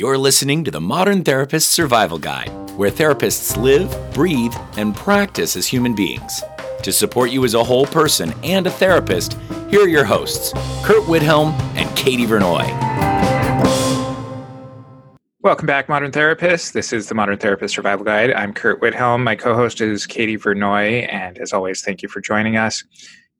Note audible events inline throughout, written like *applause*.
You're listening to the Modern Therapist Survival Guide, where therapists live, breathe, and practice as human beings. To support you as a whole person and a therapist, here are your hosts, Curt Widhalm and Katie Vernoy. Welcome back, Modern Therapists. This is the Modern Therapist Survival Guide. I'm Curt Widhalm. My co host is Katie Vernoy, and as always, thank you for joining us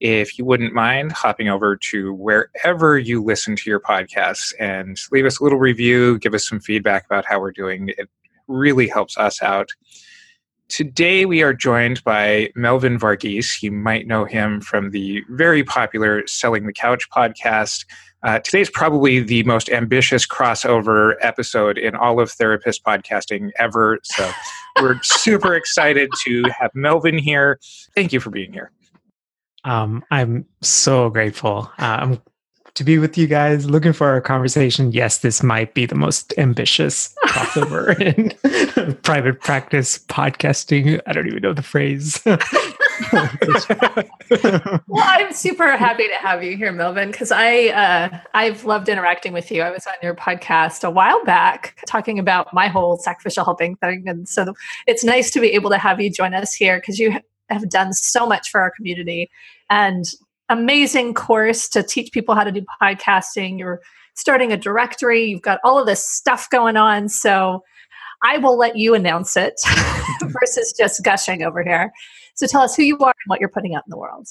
if you wouldn't mind hopping over to wherever you listen to your podcasts and leave us a little review, give us some feedback about how we're doing. It really helps us out. Today, we are joined by Melvin Varghese. You might know him from the very popular Selling the Couch podcast. Uh, today's probably the most ambitious crossover episode in all of therapist podcasting ever. So, *laughs* we're super excited to have Melvin here. Thank you for being here. Um, I'm so grateful um, to be with you guys. Looking for a conversation. Yes, this might be the most ambitious crossover *laughs* in *laughs* private practice podcasting. I don't even know the phrase. *laughs* well, I'm super happy to have you here, Melvin, because I uh, I've loved interacting with you. I was on your podcast a while back talking about my whole sacrificial helping thing, and so it's nice to be able to have you join us here because you have done so much for our community and amazing course to teach people how to do podcasting. You're starting a directory, you've got all of this stuff going on. So I will let you announce it *laughs* versus just gushing over here. So tell us who you are and what you're putting out in the world.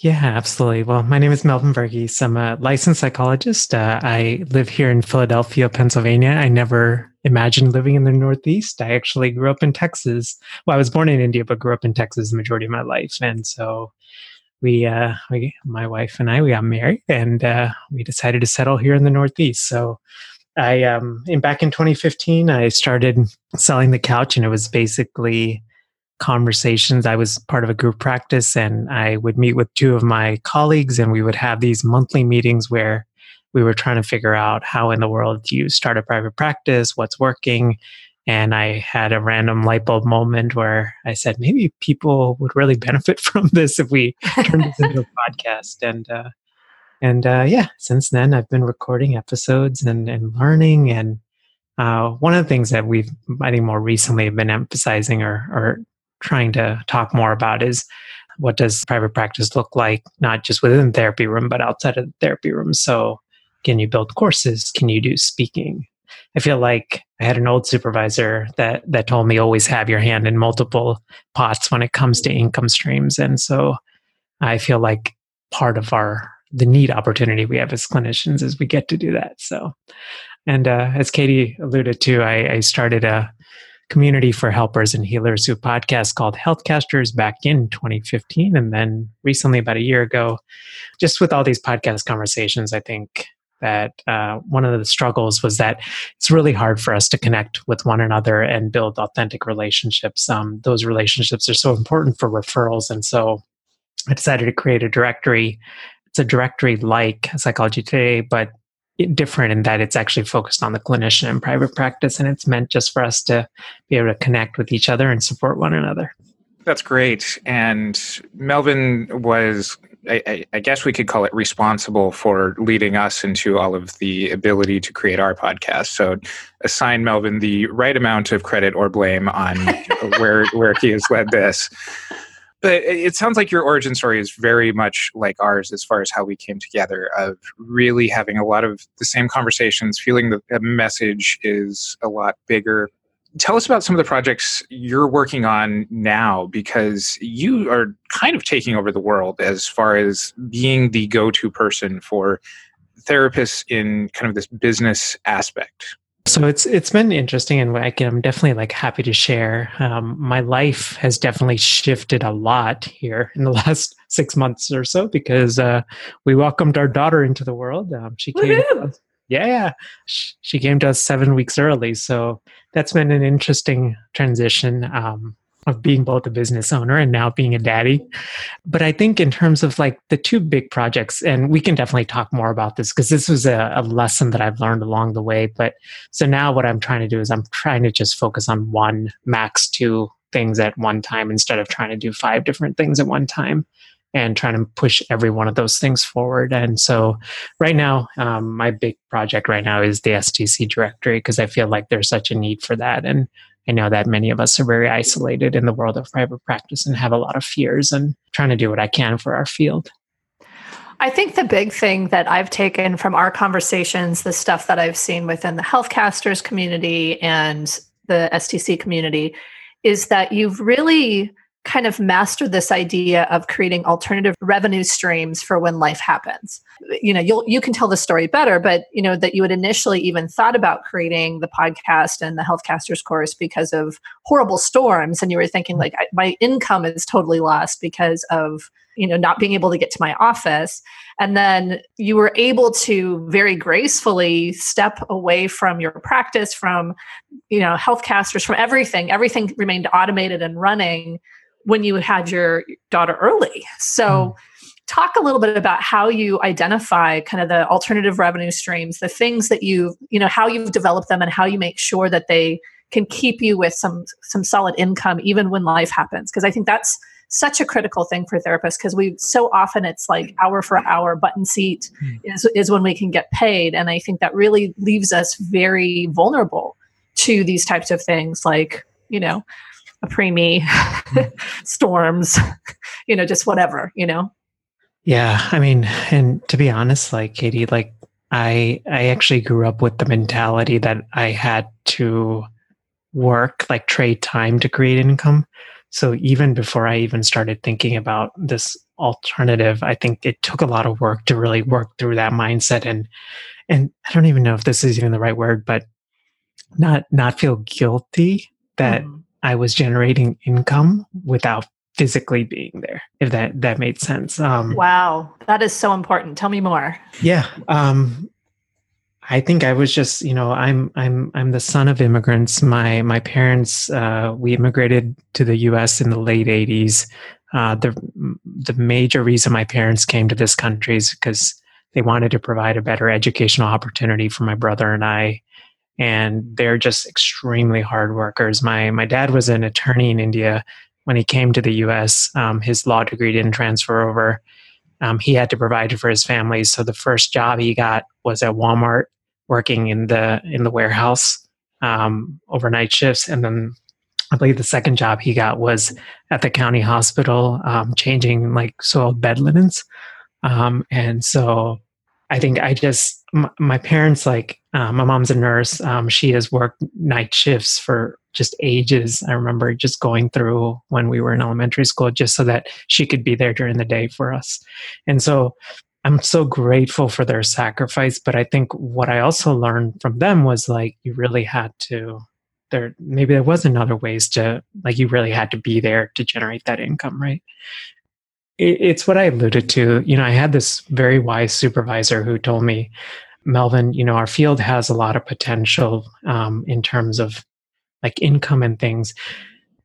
Yeah, absolutely. Well, my name is Melvin Varghese. I'm a licensed psychologist. Uh, I live here in Philadelphia, Pennsylvania. I never imagined living in the Northeast. I actually grew up in Texas. Well, I was born in India, but grew up in Texas the majority of my life. And so we, uh, we my wife and I, we got married and uh, we decided to settle here in the Northeast. So I, um, in back in 2015, I started selling the couch, and it was basically conversations. I was part of a group practice and I would meet with two of my colleagues and we would have these monthly meetings where we were trying to figure out how in the world do you start a private practice, what's working. And I had a random light bulb moment where I said, maybe people would really *laughs* benefit from this if we turned this into a *laughs* podcast. And, uh, and uh, yeah, since then I've been recording episodes and, and learning. And uh, one of the things that we've, I think, more recently have been emphasizing or, or trying to talk more about is what does private practice look like, not just within the therapy room, but outside of the therapy room. So, can you build courses? Can you do speaking? I feel like I had an old supervisor that that told me always have your hand in multiple pots when it comes to income streams, and so I feel like part of our the neat opportunity we have as clinicians is we get to do that. So, and uh, as Katie alluded to, I, I started a community for helpers and healers who podcast called Healthcasters back in 2015. And then recently, about a year ago, just with all these podcast conversations, I think that uh, one of the struggles was that it's really hard for us to connect with one another and build authentic relationships. Um, those relationships are so important for referrals. And so I decided to create a directory. It's a directory like Psychology Today, but different in that it's actually focused on the clinician and private practice and it's meant just for us to be able to connect with each other and support one another. That's great. And melvin was I, I, guess we could call it responsible for leading us into all of the ability to create our podcast. So assign Melvin the right amount of credit or blame on *laughs* where where he has led this but it sounds like your origin story is very much like ours as far as how we came together of really having a lot of the same conversations feeling that the message is a lot bigger. Tell us about some of the projects you're working on now because you are kind of taking over the world as far as being the go-to person for therapists in kind of this business aspect so it's it's been interesting, and I'm definitely like happy to share. Um, my life has definitely shifted a lot here in the *laughs* last six months or so because uh, we welcomed our daughter into the world. Um, she came, yeah, she came to us seven weeks early, so that's been an interesting transition. Um, of being both a business owner and now being a daddy. But I think in terms of like the two big projects, and we can definitely talk more about this because this was a, a, lesson that I've learned along the way. But so now what I'm trying to do is I'm trying to just focus on one, max two things at one time instead of trying to do five different things at one time. and trying to push every one of those things forward. And so, right now, um, my big project right now is the STC directory because I feel like there's such a need for that. And I know that many of us are very isolated in the world of private practice and have a lot of fears and trying to do what I can for our field. I think the big thing that I've taken from our conversations, the stuff that I've seen within the healthcasters community and the STC community, is that you've really kind of mastered this idea of creating alternative revenue streams for when life happens. You know, you'll you can tell the story better, but you know that you had initially even thought about creating the podcast and the healthcasters course because of horrible storms and you were thinking like my income is totally lost because of you know not being able to get to my office. And then you were able to very gracefully step away from your practice from you know healthcasters from everything. Everything remained automated and running when you had your daughter early. So, mm. talk a little bit about how you identify kind of the alternative revenue streams, the things that you, you know, how you've developed them and how you make sure that they can keep you with some some solid income even when life happens because I think that's such a critical thing for therapists because we so often it's like hour for hour button seat mm. is, is when we can get paid and i think that really leaves us very vulnerable to these types of things like you know a preemie, *laughs* storms, you know, just whatever, you know. Yeah, I mean, and to be honest, like Katie, like I I actually grew up with the mentality that I had to work, like trade time to create income. So even before I even started thinking about this alternative, I think it took a lot of work to really work through that mindset and and I don't even know if this is even the right word, but not not feel guilty that mm. I was generating income without physically being there if that that made sense. Um, wow. That is so important. Tell me more. Yeah um, i think i was just you know i'm i'm i'm the son of immigrants. My my parents uh, we immigrated to the us in the late 80s uh, the the major reason my parents came to this country is because they wanted to provide a better educational opportunity for my brother and i and they're just extremely hard workers. My my dad was an attorney in India. When he came to the U.S., um, his law degree didn't transfer over. Um, he had to provide for his family, so the first job he got was at Walmart, working in the in the warehouse um, overnight shifts, and then I believe the second job he got was at the county hospital, um, changing like soiled bed linens. Um, and so I think I just my, parents like uh, my mom's a nurse. Um, she has worked night shifts for just ages. I remember just going through when we were in elementary school just so that she could be there during the day for us. And so I'm so grateful for their sacrifice. But I think what I also learned from them was like you really had to there maybe there wasn't other ways to like you really had to be there to generate that income, right? It's what I alluded to. You know, I had this very wise supervisor who told me, Melvin, you know, our field has a lot of potential um, in terms of like income and things.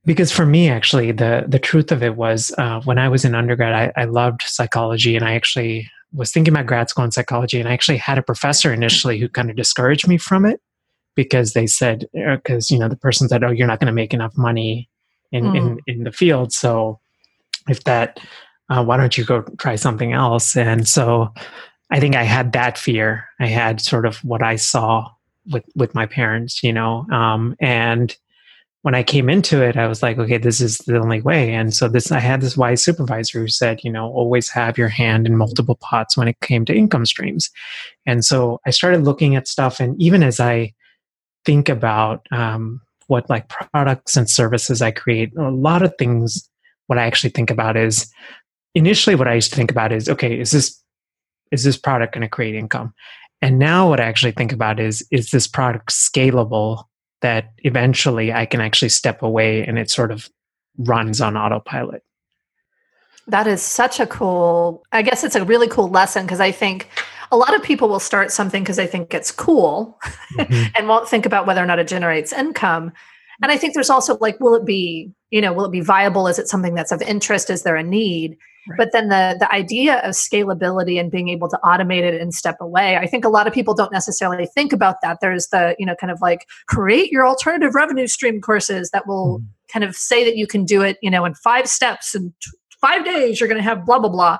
Because for me, actually, the the truth of it was uh, when I was in undergrad, I, I loved psychology, and I actually was thinking about grad school in psychology, and I actually had a professor initially who kind of discouraged me from it because they said because uh, you know the person said, "Oh, you're not going to make enough money in, mm. in in the field, so if that uh, why don't you go try something else? And so I think I had that fear. I had sort of what I saw with with my parents, you know, um, and when I came into it, I was like, okay, this is the only way. And so this, I had this wise supervisor who said, you know, always have your hand in multiple pots when it came to income streams. And so I started looking at stuff, and even as I think about um, what like products and services I create, a lot of things. What I actually think about is initially what I used to think about is okay, is this is this product going to create income? And now what I actually think about is is this product scalable that eventually I can actually step away and it sort of runs on autopilot. That is such a cool, I guess it's a really cool lesson because I think a lot of people will start something because they think it's cool mm-hmm. *laughs* and won't think about whether or not it generates income. And I think there's also like, will it be, you know, will it be viable? Is it something that's of interest? Is there a need? Right. But then the the idea of scalability and being able to automate it and step away, I think a lot of people don't necessarily think about that. There's the, you know, kind of like create your alternative revenue stream courses that will mm. kind of say that you can do it, you know, in five steps and five days you're going to have blah blah blah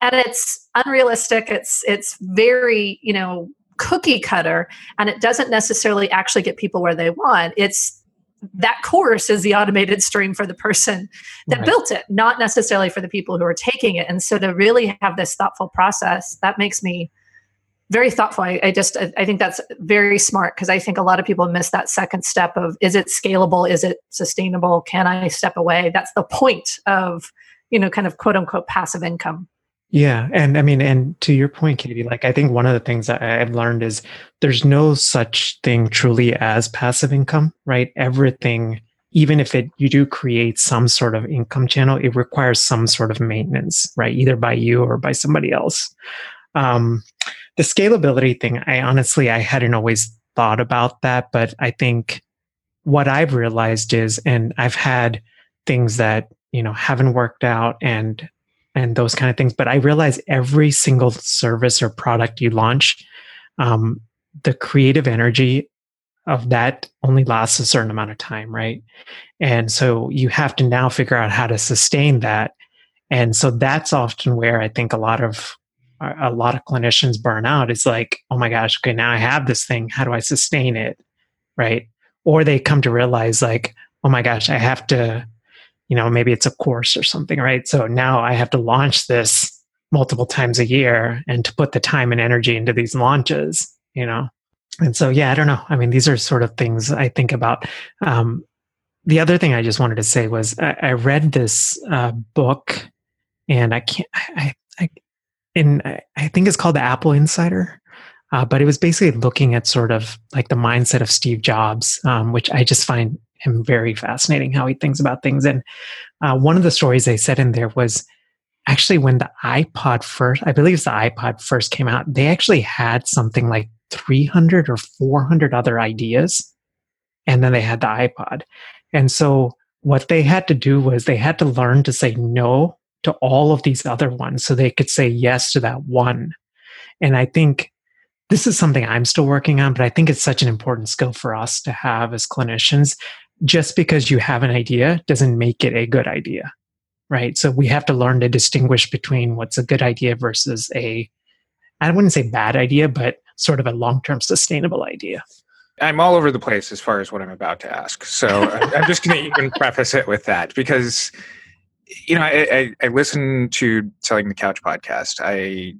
and it's unrealistic it's it's very you know cookie cutter and it doesn't necessarily actually get people where they want it's that course is the automated stream for the person that right. built it not necessarily for the people who are taking it. And so to really have this thoughtful process that makes me very thoughtful. I, I just i think that's very smart because i think a lot of people miss that second step of is it scalable? Is it sustainable? Can i step away? That's the point of you know kind of quote unquote passive income yeah. And I mean, and to your point, Katie, like I think one of the things that I've learned is there's no such thing truly as passive income, right? Everything, even if it you do create some sort of income channel, it requires some sort of maintenance, right? Either by you or by somebody else. Um, the scalability thing, I honestly I hadn't always thought about that, but I think what I've realized is, and I've had things that you know haven't worked out and and those kind of things. But I realize every single service or product you launch, um, the creative energy of that only lasts a certain amount of time, right? And so you have to now figure out how to sustain that. And so that's often where I think a lot of a lot of clinicians burn out. Is like, oh my gosh, okay, now I have this thing. How do I sustain it? Right? Or they come to realize like, oh my gosh, I have to you know, maybe it's a course or something, right? So now I have to launch this multiple times a year and to put the time and energy into these launches, you know? And so, yeah, I don't know. I mean, these are sort of things I think about. Um, the other thing I just wanted to say was I, I read this uh, book and I can't, I, I, in, I think it's called The Apple Insider. Uh, but it was basically looking at sort of like the mindset of Steve Jobs, um, which I just find him very fascinating how he thinks about things. And uh, one of the stories they said in there was actually when the iPod first, I believe it's the iPod first came out, they actually had something like 300 or 400 other ideas. And then they had the iPod. And so what they had to do was they had to learn to say no to all of these other ones so they could say yes to that one. And I think this is something I'm still working on, but I think it's such an important skill for us to have as clinicians just because you have an idea doesn't make it a good idea right? So we have to learn to distinguish between what's a good idea versus a i wouldn't say bad idea but sort of a long-term sustainable idea. I'm all over the place as far as what i'm about to ask. So i'm just going *laughs* to even preface it with that because you know I, I, I listen to selling the couch podcast. I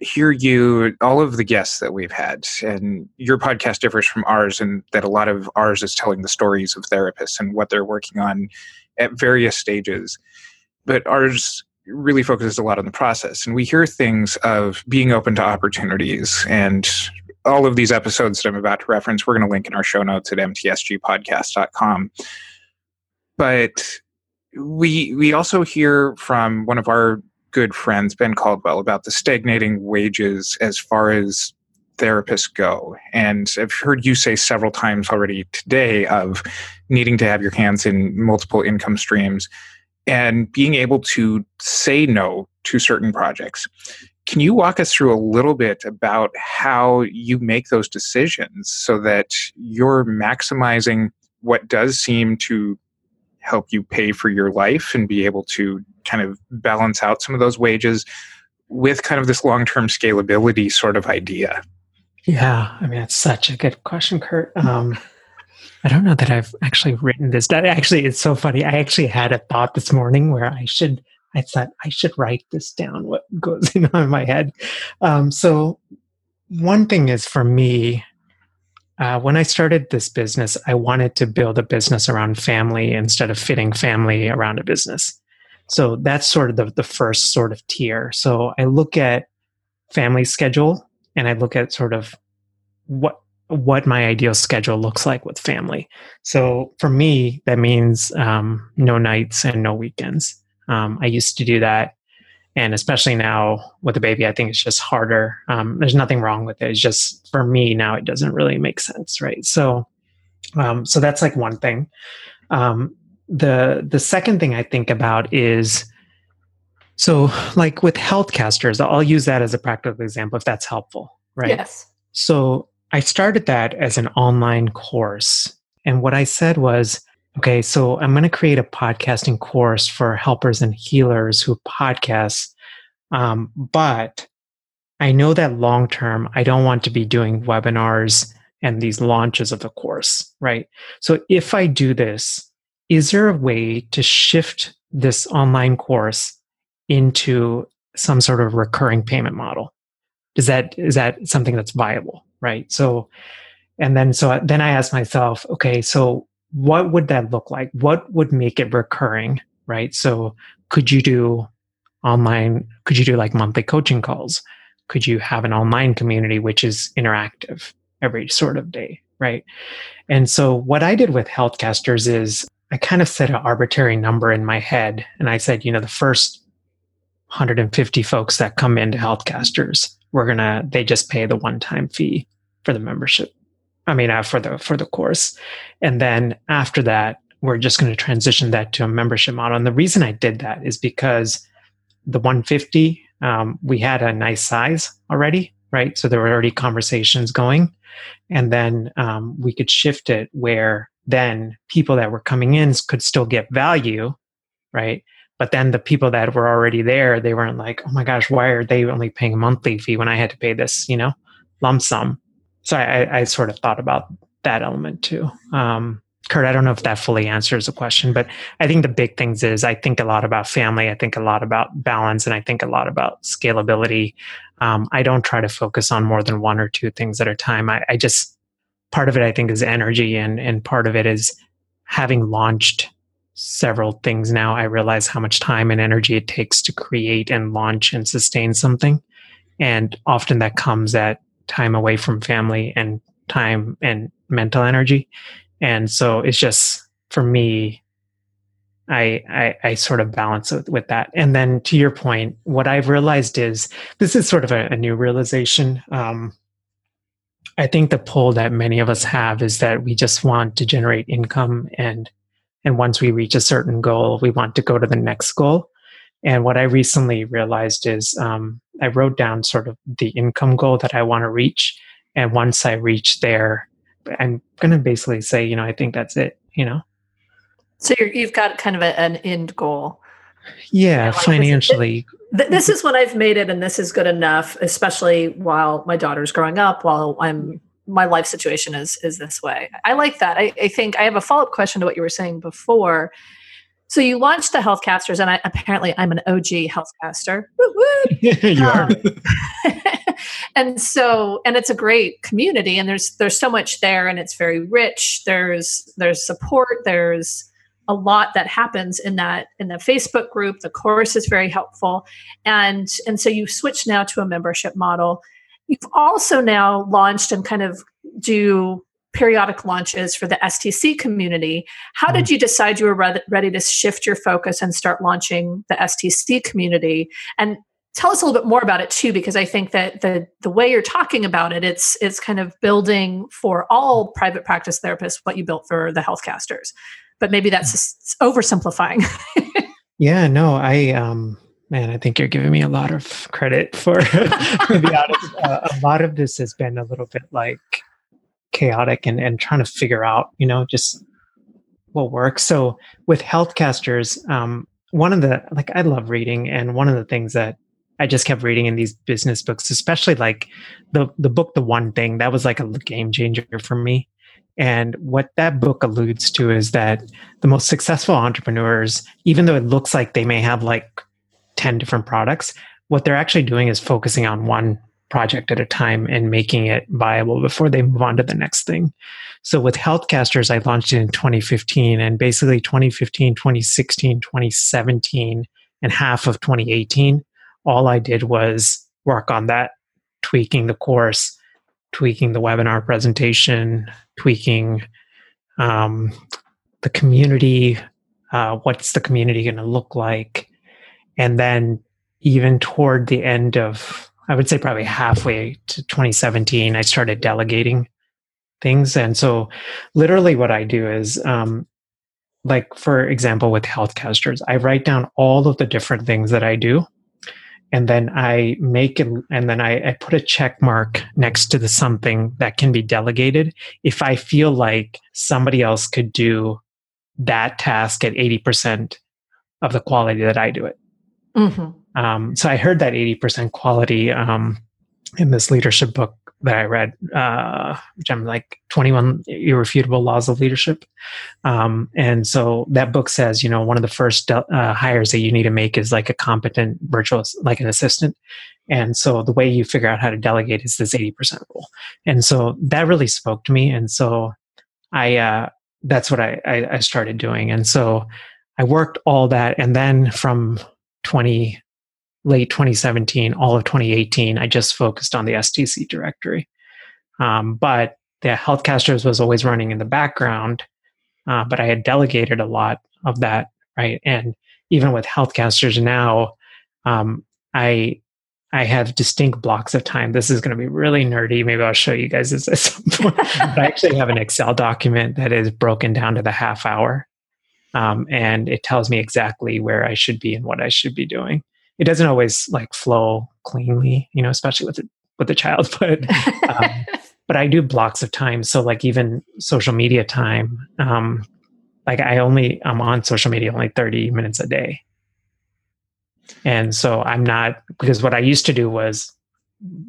hear you, all of the guests that we've had, and your podcast differs from ours in that a lot of ours is telling the stories of therapists and what they're working on at various stages. But ours really focuses a lot on the process. And we hear things of being open to opportunities. And all of these episodes that I'm about to reference, we're going to link in our show notes at mtsgpodcast.com. But we we also hear from one of our good friends, Ben Caldwell, about the stagnating wages as far as therapists go. And I've heard you say several times already today of needing to have your hands in multiple income streams and being able to say no to certain projects. Can you walk us through a little bit about how you make those decisions so that you're maximizing what does seem to help you pay for your life and be able to kind of balance out some of those wages with kind of this long term scalability sort of idea? Yeah, I mean, that's such a good question, Curt. Um, I don't know that I've actually written this down. Actually, it's so funny. I actually had a thought this morning where I should, I thought I should write this down, what goes *laughs* in my head. Um, so, one thing is for me, uh, when I started this business, I wanted to build a business around family instead of fitting family around a business. So that's sort of the, the first sort of tier. So I look at family schedule and I look at sort of what what my ideal schedule looks like with family. So for me, that means um, no nights and no weekends. Um, I used to do that, and especially now with the baby, I think it's just harder. Um, there's nothing wrong with it. It's just for me now, it doesn't really make sense, right? So, um, so that's like one thing. Um, the the second thing I think about is so like with healthcasters, I'll use that as a practical example if that's helpful, right? Yes. So I started that as an online course. And what I said was okay, so I'm going to create a podcasting course for helpers and healers who podcast. Um, but I know that long term, I don't want to be doing webinars and these launches of the course, right? So if I do this, is there a way to shift this online course into some sort of recurring payment model? Is that is that something that's viable, right? So and then so then I ask myself, okay, so what would that look like? What would make it recurring, right? So could you do online could you do like monthly coaching calls? Could you have an online community which is interactive every sort of day, right? And so what I did with Healthcasters is I kind of set an arbitrary number in my head and I said, you know, the first 150 folks that come into Healthcasters, we're gonna they just pay the one-time fee for the membership. I mean, uh, for the for the course, and then after that, we're just going to transition that to a membership model. And the reason I did that is because the 150 um, we had a nice size already, right? So there were already conversations going, and then um, we could shift it where then people that were coming in could still get value, right? But then the people that were already there, they weren't like, oh my gosh, why are they only paying a monthly fee when I had to pay this, you know, lump sum? So I, I sort of thought about that element too. Um, Curt, I don't know if that fully answers the question, but I think the big things is I think a lot about family. I think a lot about balance and I think a lot about scalability. Um, I don't try to focus on more than one or two things at a time. I, I just, part of it I think is energy and, and part of it is having launched several things now, I realize how much time and energy it takes to create and launch and sustain something. And often that comes at time away from family and time and mental energy. And so it's just for me, I, I, I sort of balance with, with, that. And then to your point, what I've realized is this is sort of a, a new realization. Um, I think the pull that many of us have is that we just want to generate income and and once we reach a certain goal, we want to go to the next goal. And what I recently realized is um, I wrote down sort of the income goal that I want to reach. And once I reach there, I'm going to basically say, you know, I think that's it, you know? So you have got kind of a, an end goal. Yeah, like financially. This, this is what I've made it, and this is good enough, especially while my daughter's growing up, while I'm my life situation is is this way. I like that. I, I think I have a follow up question to what you were saying before. So you launched the Healthcasters, and I, apparently I'm an OG Healthcaster. *laughs* you are. Um, *laughs* and so, and it's a great community, and there's there's so much there, and it's very rich. There's there's support. There's a lot that happens in that in the Facebook group. The course is very helpful, and and so you switch now to a membership model You've also now launched and kind of do periodic launches for the STC community. How did mm. you decide you were ready to shift your focus and start launching the STC community? And tell us a little bit more about it too, because I think that the the way you're talking about it, it's it's kind of building for all private practice therapists what you built for the healthcasters. But maybe that's mm. oversimplifying. *laughs* yeah, no, I um Man, I think you're giving me a lot of credit for, *laughs* to be honest. Uh, a lot of this has been a little bit like chaotic and, and trying to figure out, you know, just what works. So with Healthcasters, um, one of the, like, I love reading. And one of the things that I just kept reading in these business books, especially like the, the book, The One Thing, that was like a game changer for me. And what that book alludes to is that the most successful entrepreneurs, even though it looks like they may have like 10 different products, what they're actually doing is focusing on one project at a time and making it viable before they move on to the next thing. So with Healthcasters, I launched it in 2015 and basically 2015, 2016, 2017, and half of 2018, all I did was work on that, tweaking the course, tweaking the webinar presentation, tweaking um, the community. Uh, what's the community going to look like? And then even toward the end of, I would say probably halfway to 2017, I started delegating things. And so literally what I do is, um, like for example, with Healthcasters, I write down all of the different things that I do. And then I make it, and then I, I put a check mark next to the something that can be delegated if I feel like somebody else could do that task at 80% of the quality that I do it. Mm-hmm. Um, so I heard that 80% quality um, in this leadership book that I read, uh, which I'm like 21 Irrefutable Laws of Leadership. Um, and so that book says, you know, one of the first uh, hires that you need to make is like a competent virtual, like an assistant. And so the way you figure out how to delegate is this 80% rule. And so that really spoke to me. And so I, uh, that's what I, I, I started doing. And so I worked all that. And then from 20, late 2017, all of 2018, I just focused on the STC directory. Um, but the Healthcasters was always running in the background, uh, but I had delegated a lot of that, right? And even with Healthcasters now, um, I I have distinct blocks of time. This is going to be really nerdy. Maybe I'll show you guys this *laughs* at some point. but I actually have an Excel document that is broken down to the half hour. Um, and it tells me exactly where I should be and what I should be doing it doesn't always like flow cleanly, you know, especially with the, with the child. *laughs* But um, *laughs* but I do blocks of time. So like even social media time, um, like I only I'm on social media only 30 minutes a day. And so I'm not because what I used to do was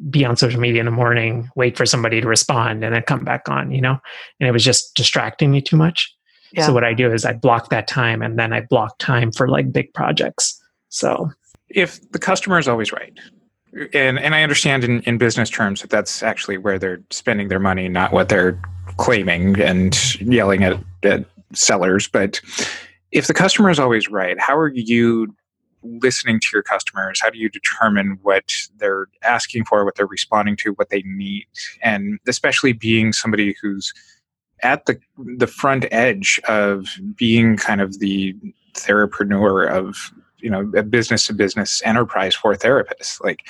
be on social media in the morning, wait for somebody to respond, and then come back on, you know? And it was just distracting me too much. Yeah. So what I do is I block that time and then I block time for like big projects. So if the customer is always right, and and I understand in, in business terms that that's actually where they're spending their money, not what they're claiming and yelling at, at sellers. But if the customer is always right, how are you listening to your customers? How do you determine what they're asking for, what they're responding to, what they need? And especially being somebody who's at the the front edge of being kind of the therapreneur of you know a business to business enterprise for therapists like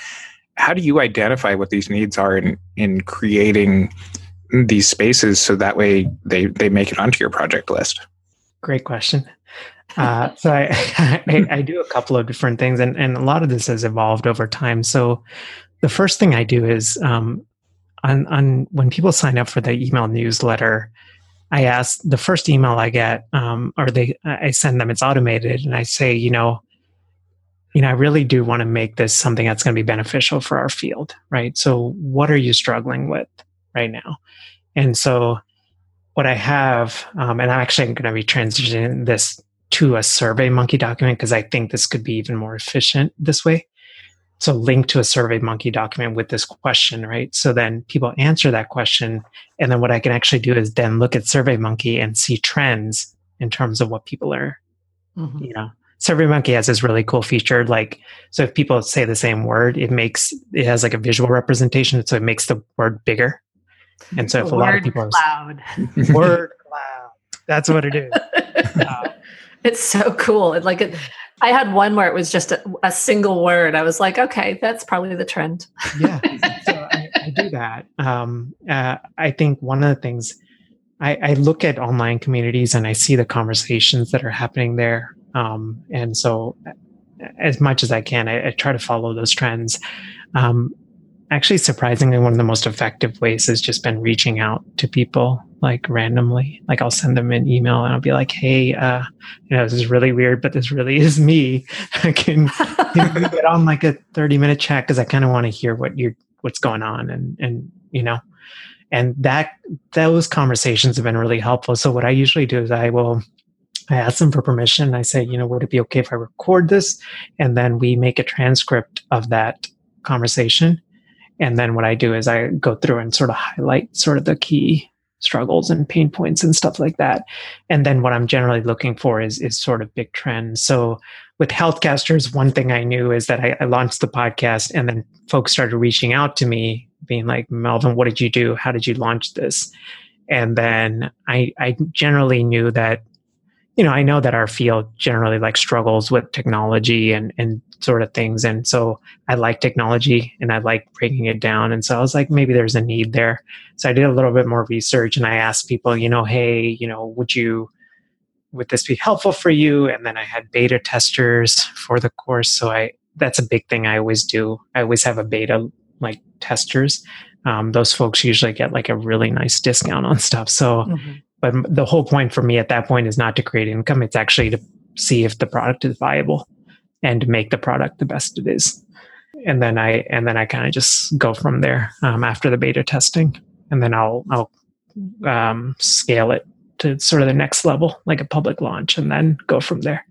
how do you identify what these needs are in in creating these spaces so that way they they make it onto your project list? Great question. Uh, so I, *laughs* I, I do a couple of different things and and a lot of this has evolved over time. So the first thing i do is um, on on when people sign up for the email newsletter I ask the first email I get, um, or they I send them. It's automated, and I say, you know, you know, I really do want to make this something that's going to be beneficial for our field, right? So, what are you struggling with right now? And so, what I have, um, and I'm actually going to be transitioning this to a Survey Monkey document because I think this could be even more efficient this way. So, link to a Survey Monkey document with this question, right? So then people answer that question, and then what I can actually do is then look at Survey Monkey and see trends in terms of what people are, mm-hmm. you know, SurveyMonkey has this really cool feature. Like, so if people say the same word, it makes it has like a visual representation, so it makes the word bigger. And so if a, a lot of people cloud. are *laughs* word cloud, that's what it is. Uh, *laughs* it's so cool. It, like it, I had one where it was just a, a, single word. I was like, okay, that's probably the trend. yeah, *laughs* so I, I do that. Um, uh, I think one of the things I, I look at online communities and I see the conversations that are happening there um, and so, as much as I can, I, I try to follow those trends. Um, actually, surprisingly, one of the most effective ways has just been reaching out to people like randomly. Like I'll send them an email and I'll be like, "Hey, uh, you know, this is really weird, but this really *laughs* is me. I *laughs* can, can get on like a thirty minute chat because I kind of want to hear what you're what's going on and and you know." And that those conversations have been really helpful. So what I usually do is I will I ask them for permission. I say, you know, would it be okay if I record this? And then we make a transcript of that conversation. And then what I do is I go through and sort of highlight sort of the key struggles and pain points and stuff like that. And then what I'm generally looking for is is sort of big trends. So with Healthcasters, one thing I knew is that I, I launched the podcast and then folks started reaching out to me, being like, Melvin, what did you do? How did you launch this? And then I, I generally knew that you know, I know that our field generally like struggles with technology and and sort of things, and so I like technology and I like breaking it down. And so I was like, maybe there's a need there. So I did a little bit more research and I asked people, you know, hey, you know, would you would this be helpful for you? And then I had beta testers for the course. So I that's a big thing I always do. I always have a beta like testers. Um, those folks usually get like a really nice discount on stuff. So mm-hmm but the whole point for me at that point is not to create income it's actually to see if the product is viable and make the product the best it is. And then i and then i kind of just go from there um, after the beta testing. And then i'll i'll um, scale it to sort of the next level like a public launch and then go from there.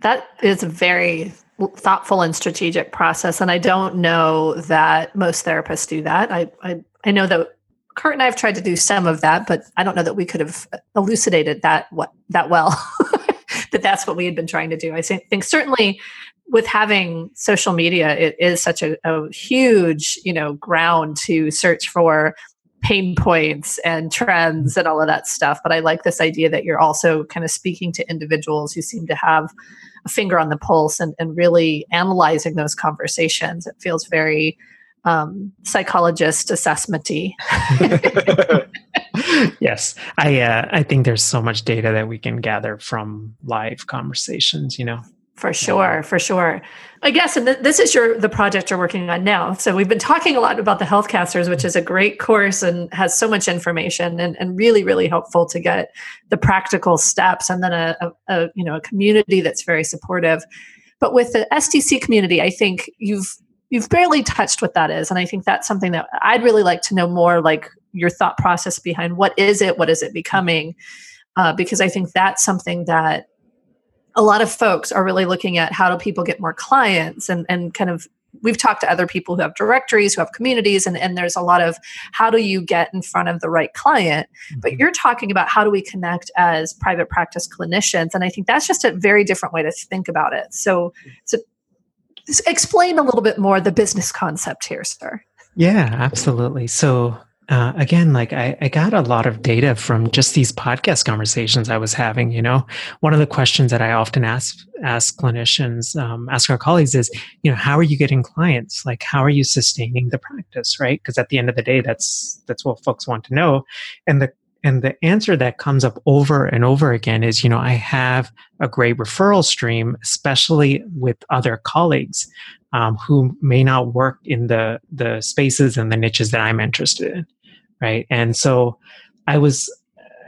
That is a very thoughtful and strategic process and i don't know that most therapists do that. I i, I know that Curt and I have tried to do some of that, but I don't know that we could have elucidated that what that well. *laughs* that that's what we had been trying to do. I think certainly with having social media, it is such a, a huge you know ground to search for pain points and trends and all of that stuff. But I like this idea that you're also kind of speaking to individuals who seem to have a finger on the pulse and, and really analyzing those conversations. It feels very um, psychologist assessmenty. *laughs* yes, I uh, I think there's so much data that we can gather from live conversations. You know, for sure, for sure. I guess, and th- this is your the project you're working on now. So we've been talking a lot about the Healthcasters, which is a great course and has so much information and, and really, really helpful to get the practical steps, and then a, a, a you know a community that's very supportive. But with the STC community, I think you've you've barely touched what that is. And i think that's something that i'd really like to know more like your thought process behind what is it? What is it becoming? Uh, because i think that's something that a lot of folks are really looking at how do people get more clients? And and kind of we've talked to other people who have directories who have communities and, and there's a lot of how do you get in front of the right client? Mm-hmm. but you're talking about how do we connect as private practice clinicians? And i think that's just a very different way to think about it. So so explain a little bit more the business concept here, sir. Yeah, absolutely. So uh, again, like I, I got a lot of data from just these podcast conversations I was having. You know, one of the questions that I often ask ask clinicians, um, ask our colleagues is, you know, how are you getting clients? Like, how are you sustaining the practice? Right? Because at the end of the day, that's that's what folks want to know. And the and the answer that comes up over and over again is, you know, I have a great referral stream, especially with other colleagues um, who may not work in the the spaces and the niches that I'm interested in, right? And so I was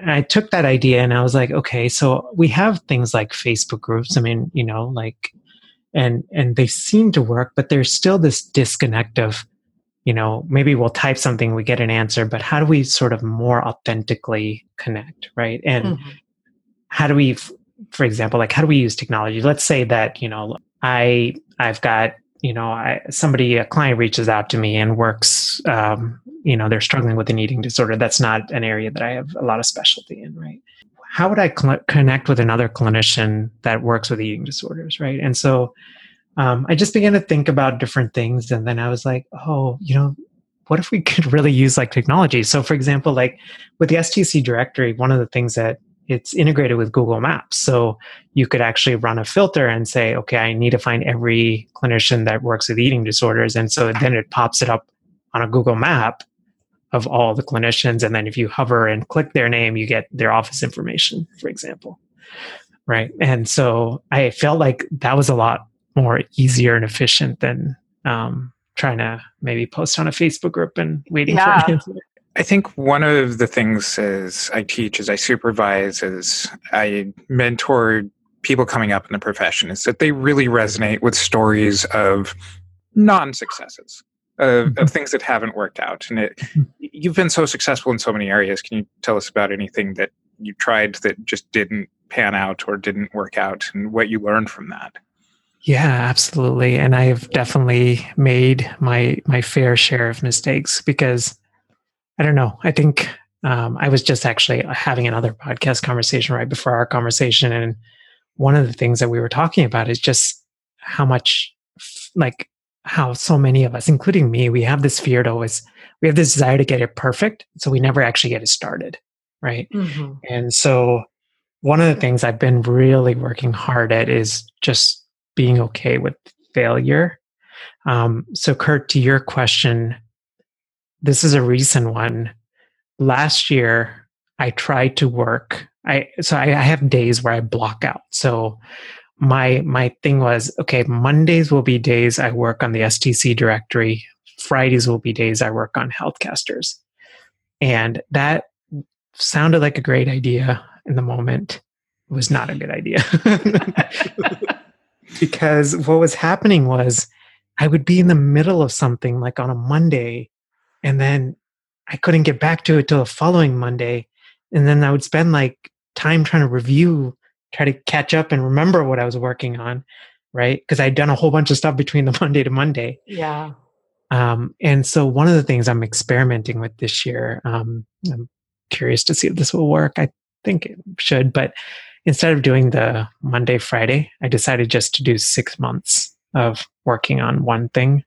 I took that idea and I was like, okay, so we have things like Facebook groups. I mean, you know, like and and they seem to work, but there's still this disconnect of you know maybe we'll type something we get an answer but how do we sort of more authentically connect right? And mm-hmm. how do we for example like how do we use technology? Let's say that you know i i've got you know I, somebody a client reaches out to me and works um, you know they're struggling with an eating disorder. That's not an area that i have a lot of specialty in right? How would i cl- connect with another clinician that works with eating disorders right? And so um, I just began to think about different things. And then I was like, oh, you know, what if we *laughs* could really use like technology? So, for example, like with the STC directory, one of the things that it's integrated with Google Maps. So you could actually run a filter and say, okay, I need to find every clinician that works with eating disorders. And so then it pops it up on a Google map of all the clinicians. And then if you hover and click their name, you get their office information, for example. Right. And so I felt like that was a lot more easier and efficient than um, trying to maybe post on a Facebook group and waiting yeah. for an answer. I think one of the things as I teach, as I supervise, as I mentor people coming up in the profession is that they really resonate with stories of non-successes, of, mm-hmm. of things that haven't worked out. And it, mm-hmm. you've been so successful in so many areas. Can you tell us about anything that you tried that just didn't pan out or didn't work out and what you learned from that? Yeah, absolutely. And I've definitely made my my fair share of mistakes because I don't know. I think um, I was just actually having another podcast conversation right before our conversation, and one of the things that we were talking about is just how much, like, how so many of us, including me, we have this fear to always, we have this desire to get it perfect, so we never actually get it started, right? Mm-hmm. And so, one of the things I've been really working hard at is just being okay with failure. Um, so, Curt, to your question, this is a recent one. Last year, I tried to work. I so I, I have days where I block out. So my my thing was okay. Mondays will be days I work on the STC directory. Fridays will be days I work on Healthcasters, and that sounded like a great idea in the moment. It was not a good idea. *laughs* *laughs* because what was happening was I would be in the middle of something like on a Monday, and then I couldn't get back to it till the following Monday. And then I would spend like time trying to review, try to catch up and remember what I was working on, right? Because I'd done a whole bunch of stuff between the *laughs* Monday to Monday. Yeah. Um, and so one of the things I'm experimenting with this year, um, I'm curious to see if this will work. I think it should, but instead of doing the Monday, Friday, I decided just to do six months of working on one thing,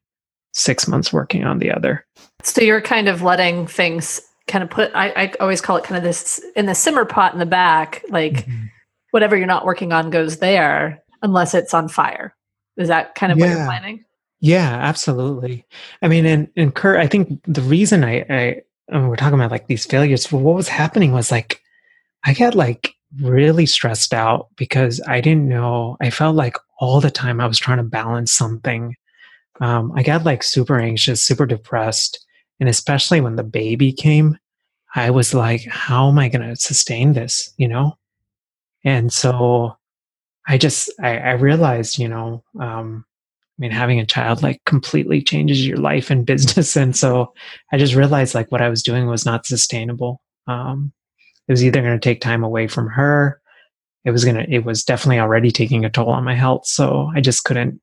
six months working on the other. So you're kind of letting things kind of put, I, I always call it kind of this in the simmer pot in the back, like mm-hmm. whatever you're not working on goes there unless it's on fire. Is that kind of yeah. what you're planning? Yeah, absolutely. I mean, and, and Curt, I think the reason I, I, I mean, we're talking about like these failures, well, what was happening was like, I got like really stressed out because I didn't know, I felt like all the time I was trying to balance something. Um, I got like super anxious, super depressed. And especially when the baby came, I was like, how am I going to sustain this? You know? And so I just, I, I realized, you know, um, I mean, having a child like completely changes your life and *laughs* business. And so I just realized like what I was doing was not sustainable. Um, it was either going to take time away from her. It was going to, it was definitely already taking a toll on my health. So I just couldn't,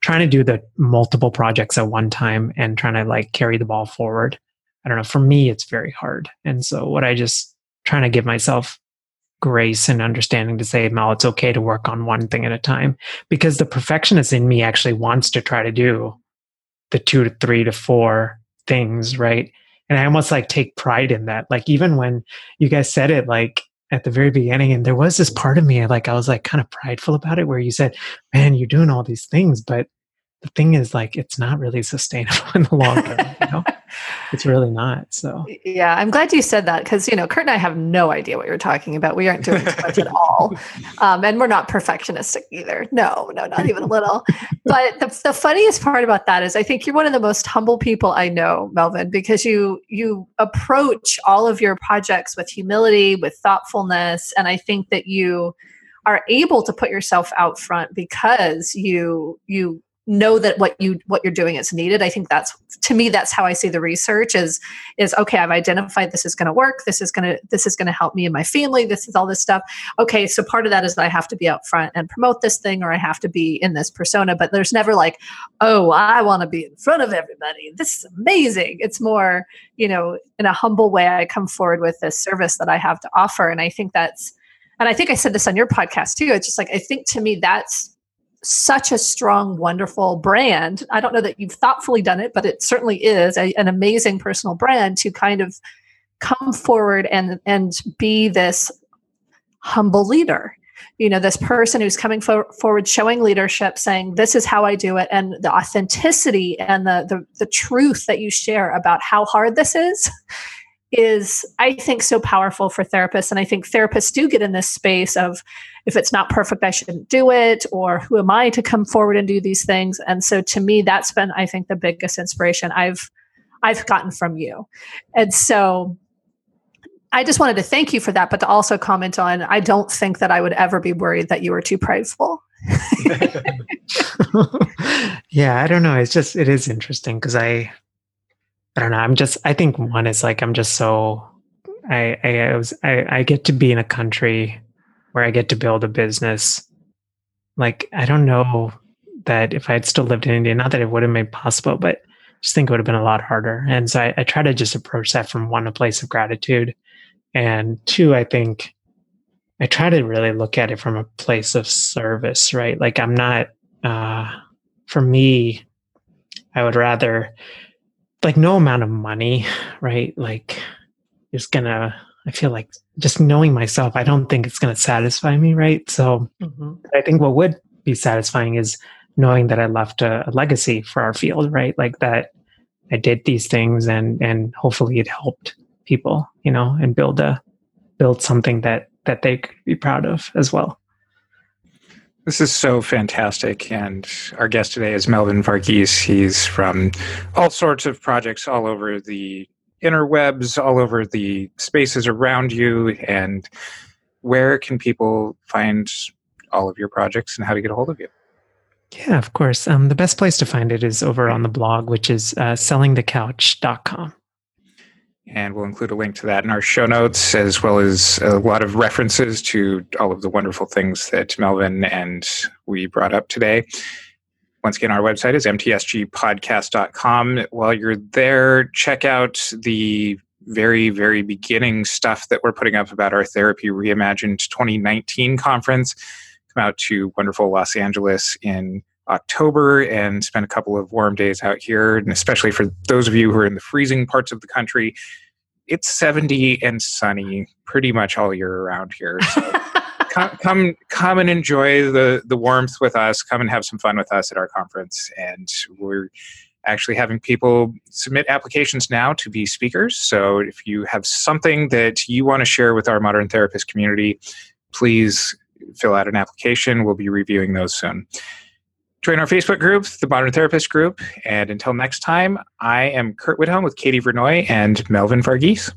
trying to do the multiple projects at one time and trying to like carry the ball forward. I don't know. For me, it's very hard. And so what I just trying to give myself grace and understanding to say, Mel, it's okay to work on one thing at a time because the perfectionist in me actually wants to try to do the two to three to four things, right? And I almost like take pride in that. Like even when you guys said it, like at the very beginning, and there was this part of me, like I was like kind of prideful about it, where you said, "Man, you're doing all these things," but the thing is like it's not really sustainable *laughs* in the long term you know? *laughs* It's really not so. Yeah i'm glad you said that because you know Curt and i have no idea what you're talking about. We aren't doing too much at all. *laughs* Um, and we're not perfectionistic either. No no not even a little. But the, the funniest part about that is i think you're one of the most humble people i know melvin because you you approach all of your projects with humility with thoughtfulness and i think that you are able to put yourself out front because you you know that what you what you're doing is needed. I think that's to me that's how i see the research is is okay i've identified this is going to work. This is going to this is going to help me and my family. This is all this stuff. Okay so part of that is that i have to be up front and promote this thing or i have to be in this persona but there's never like oh i want to be in front of everybody. This is amazing. It's more you know in a humble way i come forward with this service that i have to offer. And i think that's and i think i said this on your podcast too. It's just like i think to me that's such a strong, wonderful brand. I don't know that you've thoughtfully done it, but it certainly is a, an amazing personal brand to kind of come forward and and be this humble leader. You know, this person who's coming for, forward, showing leadership, saying, "This is how I do it," and the authenticity and the, the the truth that you share about how hard this is is i think so powerful for therapists. And i think therapists do get in this space of if it's not perfect i shouldn't do it or who am i to come forward and do these things? And so to me that's been i think the biggest inspiration i've i've gotten from you. And so i just wanted to thank you for that but to also comment on i don't think that i would ever be worried that you were too prideful. *laughs* *laughs* Yeah i don't know. It's just it is interesting because i I don't know. I'm just. I think one is like I'm just so. I I, I was I, I get to be in a country where I get to build a business. Like I don't know that if I had still lived in India, not that it would have been possible, but I just think it would have been a lot harder. And so I, I try to just approach that from one, a place of gratitude, and two, I think I try to really look at it from a place of service. Right? Like I'm not. uh For me, I would rather like no amount of money, right? Like is gonna I feel like just knowing myself, I don't think it's gonna satisfy me, right? So mm-hmm. I think what would be satisfying is knowing that I left a, a, legacy for our field, right? Like that I did these things and and hopefully it helped people, you know, and build a build something that that they could be proud of as well. This is so fantastic. And our guest today is Melvin Varghese. He's from all sorts of projects all over the interwebs, all over the spaces around you, and where can people find all of your projects and how to get a hold of you? Yeah, of course. Um, the best place to find it is over on the blog, which is uh, sellingthecouch.com. And we'll include a link to that in our show notes, as well as a lot of references to all of the wonderful things that Melvin and we brought up today. Once again, our website is mtsgpodcast.com. While you're there, check out the very, very beginning stuff that we're putting up about our Therapy Reimagined 2019 conference. Come out to wonderful Los Angeles in October and spend a couple of warm days out here. And especially for those of you who are in the freezing parts of the country, it's 70 and sunny pretty much all year around here. So *laughs* come, come, come and enjoy the, the warmth with us. Come and have some fun with us at our conference. And we're actually having people submit applications now to be speakers. So if you have something that you want to share with our modern therapist community, please fill out an application. We'll be reviewing those soon. Join our Facebook group, the Modern Therapist Group. And until next time, I am Curt Widhalm with Katie Vernoy and Melvin Varghese.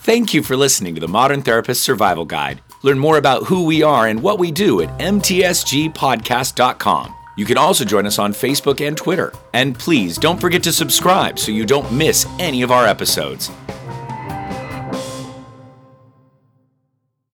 Thank you for listening to the Modern Therapist Survival Guide. Learn more about who we are and what we do at mtsgpodcast.com. You can also join us on Facebook and Twitter. And please don't forget to subscribe so you don't miss any of our episodes.